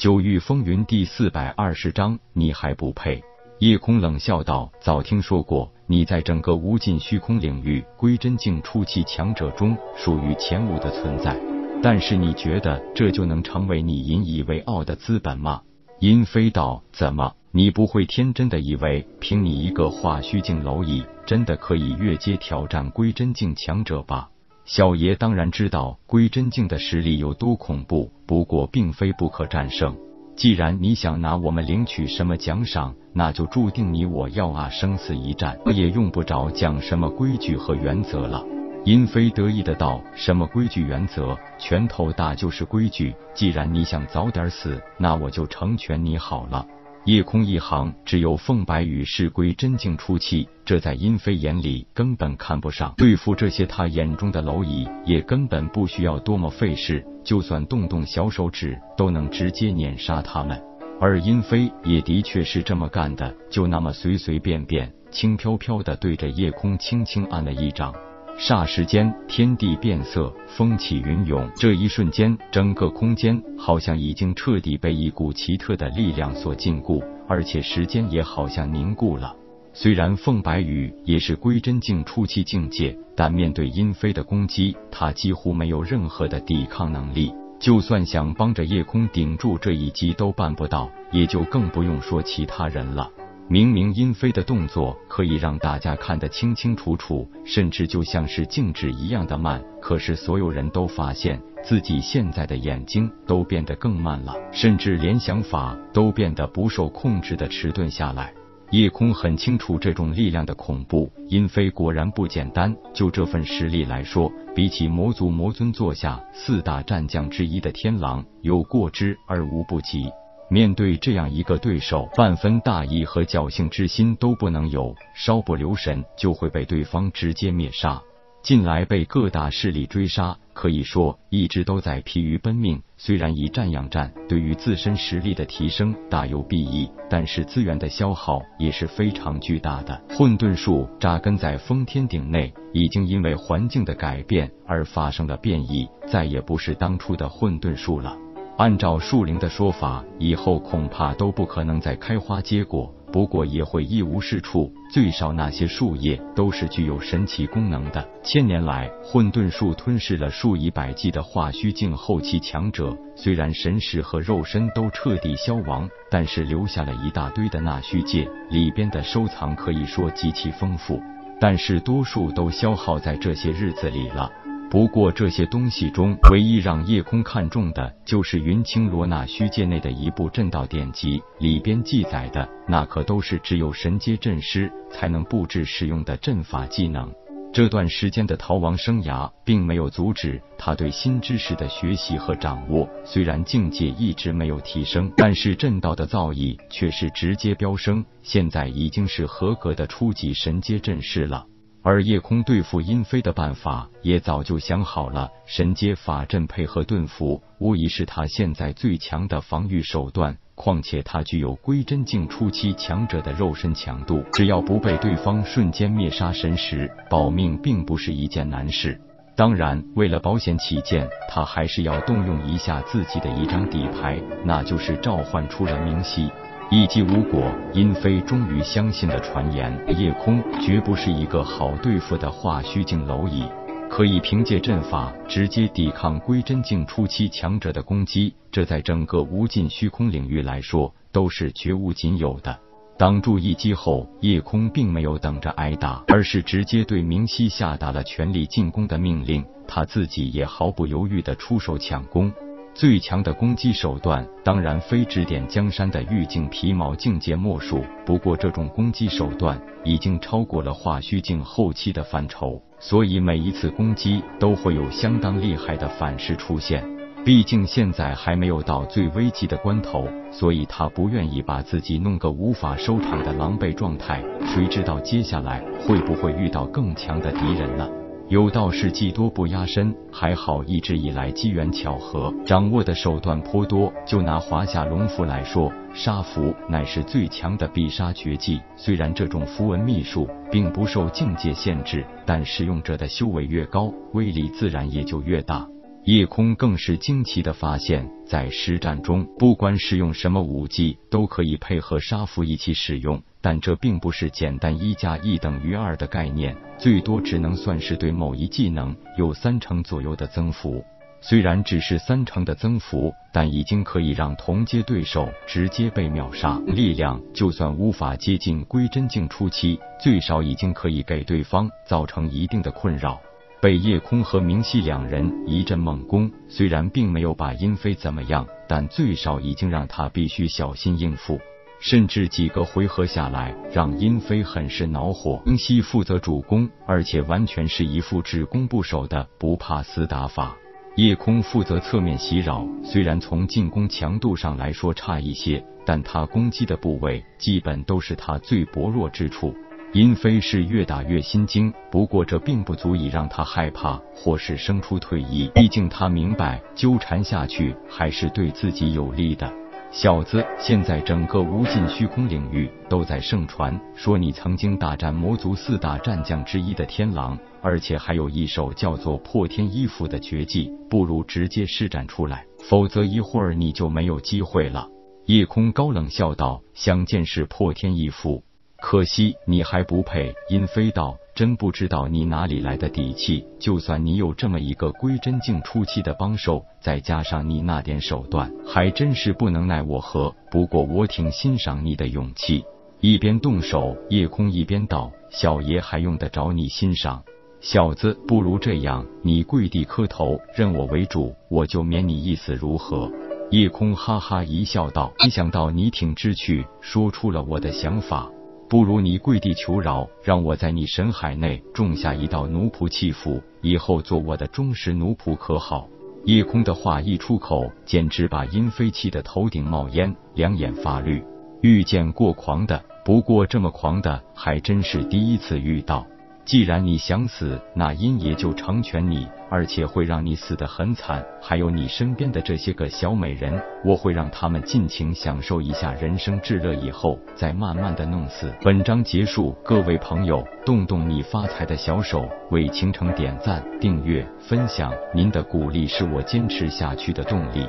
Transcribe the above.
九域风云第四百二十章，你还不配。夜空冷笑道：“早听说过，你在整个无尽虚空领域归真境初期强者中属于前五的存在，但是你觉得这就能成为你引以为傲的资本吗？”殷飞道：“怎么，你不会天真的以为凭你一个化虚境蝼蚁，真的可以越阶挑战归真境强者吧？”小爷当然知道归真境的实力有多恐怖，不过并非不可战胜。既然你想拿我们领取什么奖赏，那就注定你我要啊生死一战，也用不着讲什么规矩和原则了。殷飞得意的道：“什么规矩原则？拳头大就是规矩。既然你想早点死，那我就成全你好了。”夜空一行只有凤白羽是归真境初期，这在殷飞眼里根本看不上。对付这些他眼中的蝼蚁，也根本不需要多么费事，就算动动小手指，都能直接碾杀他们。而殷飞也的确是这么干的，就那么随随便便、轻飘飘的对着夜空轻轻按了一掌。霎时间，天地变色，风起云涌。这一瞬间，整个空间好像已经彻底被一股奇特的力量所禁锢，而且时间也好像凝固了。虽然凤白羽也是归真境初期境界，但面对殷飞的攻击，他几乎没有任何的抵抗能力。就算想帮着夜空顶住这一击都办不到，也就更不用说其他人了。明明殷飞的动作可以让大家看得清清楚楚，甚至就像是静止一样的慢，可是所有人都发现自己现在的眼睛都变得更慢了，甚至连想法都变得不受控制的迟钝下来。夜空很清楚这种力量的恐怖，殷飞果然不简单。就这份实力来说，比起魔族魔尊座下四大战将之一的天狼，有过之而无不及。面对这样一个对手，半分大意和侥幸之心都不能有，稍不留神就会被对方直接灭杀。近来被各大势力追杀，可以说一直都在疲于奔命。虽然以战养战，对于自身实力的提升大有裨益，但是资源的消耗也是非常巨大的。混沌树扎根在封天顶内，已经因为环境的改变而发生了变异，再也不是当初的混沌树了。按照树灵的说法，以后恐怕都不可能再开花结果，不过也会一无是处。最少那些树叶都是具有神奇功能的。千年来，混沌树吞噬了数以百计的化虚境后期强者，虽然神识和肉身都彻底消亡，但是留下了一大堆的纳虚界，里边的收藏可以说极其丰富。但是多数都消耗在这些日子里了。不过这些东西中，唯一让夜空看中的就是云清罗那虚界内的一部阵道典籍，里边记载的那可都是只有神阶阵师才能布置使用的阵法技能。这段时间的逃亡生涯，并没有阻止他对新知识的学习和掌握。虽然境界一直没有提升，但是阵道的造诣却是直接飙升，现在已经是合格的初级神阶阵师了。而夜空对付阴飞的办法也早就想好了，神阶法阵配合盾符，无疑是他现在最强的防御手段。况且他具有归真境初期强者的肉身强度，只要不被对方瞬间灭杀神识，保命并不是一件难事。当然，为了保险起见，他还是要动用一下自己的一张底牌，那就是召唤出了明熙。一击无果，殷飞终于相信了传言，夜空绝不是一个好对付的化虚境蝼蚁，可以凭借阵法直接抵抗归真境初期强者的攻击，这在整个无尽虚空领域来说都是绝无仅有的。挡住一击后，夜空并没有等着挨打，而是直接对明熙下达了全力进攻的命令，他自己也毫不犹豫的出手抢攻。最强的攻击手段，当然非指点江山的玉净皮毛境界莫属。不过，这种攻击手段已经超过了化虚境后期的范畴，所以每一次攻击都会有相当厉害的反噬出现。毕竟现在还没有到最危急的关头，所以他不愿意把自己弄个无法收场的狼狈状态。谁知道接下来会不会遇到更强的敌人呢？有道是技多不压身，还好一直以来机缘巧合，掌握的手段颇多。就拿华夏龙符来说，杀符乃是最强的必杀绝技。虽然这种符文秘术并不受境界限制，但使用者的修为越高，威力自然也就越大。夜空更是惊奇的发现，在实战中，不管使用什么武技，都可以配合杀符一起使用。但这并不是简单一加一等于二的概念，最多只能算是对某一技能有三成左右的增幅。虽然只是三成的增幅，但已经可以让同阶对手直接被秒杀。力量就算无法接近归真境初期，最少已经可以给对方造成一定的困扰。被叶空和明熙两人一阵猛攻，虽然并没有把殷飞怎么样，但最少已经让他必须小心应付。甚至几个回合下来，让殷飞很是恼火。明熙负责主攻，而且完全是一副只攻不守的不怕死打法。夜空负责侧面袭扰，虽然从进攻强度上来说差一些，但他攻击的部位基本都是他最薄弱之处。殷飞是越打越心惊，不过这并不足以让他害怕或是生出退意。毕竟他明白，纠缠下去还是对自己有利的。小子，现在整个无尽虚空领域都在盛传，说你曾经大战魔族四大战将之一的天狼，而且还有一手叫做破天衣符的绝技，不如直接施展出来，否则一会儿你就没有机会了。夜空高冷笑道：“想见识破天衣符。”可惜你还不配。殷飞道：“真不知道你哪里来的底气。就算你有这么一个归真境初期的帮手，再加上你那点手段，还真是不能奈我何。不过我挺欣赏你的勇气。”一边动手，夜空一边道：“小爷还用得着你欣赏？小子，不如这样，你跪地磕头，认我为主，我就免你一死，如何？”夜空哈哈一笑道：“没想到你挺知趣，说出了我的想法。”不如你跪地求饶，让我在你神海内种下一道奴仆契符，以后做我的忠实奴仆，可好？叶空的话一出口，简直把殷飞气得头顶冒烟，两眼发绿。遇见过狂的，不过这么狂的还真是第一次遇到。既然你想死，那阴爷就成全你，而且会让你死得很惨。还有你身边的这些个小美人，我会让他们尽情享受一下人生至乐，以后再慢慢的弄死。本章结束，各位朋友，动动你发财的小手，为倾城点赞、订阅、分享，您的鼓励是我坚持下去的动力。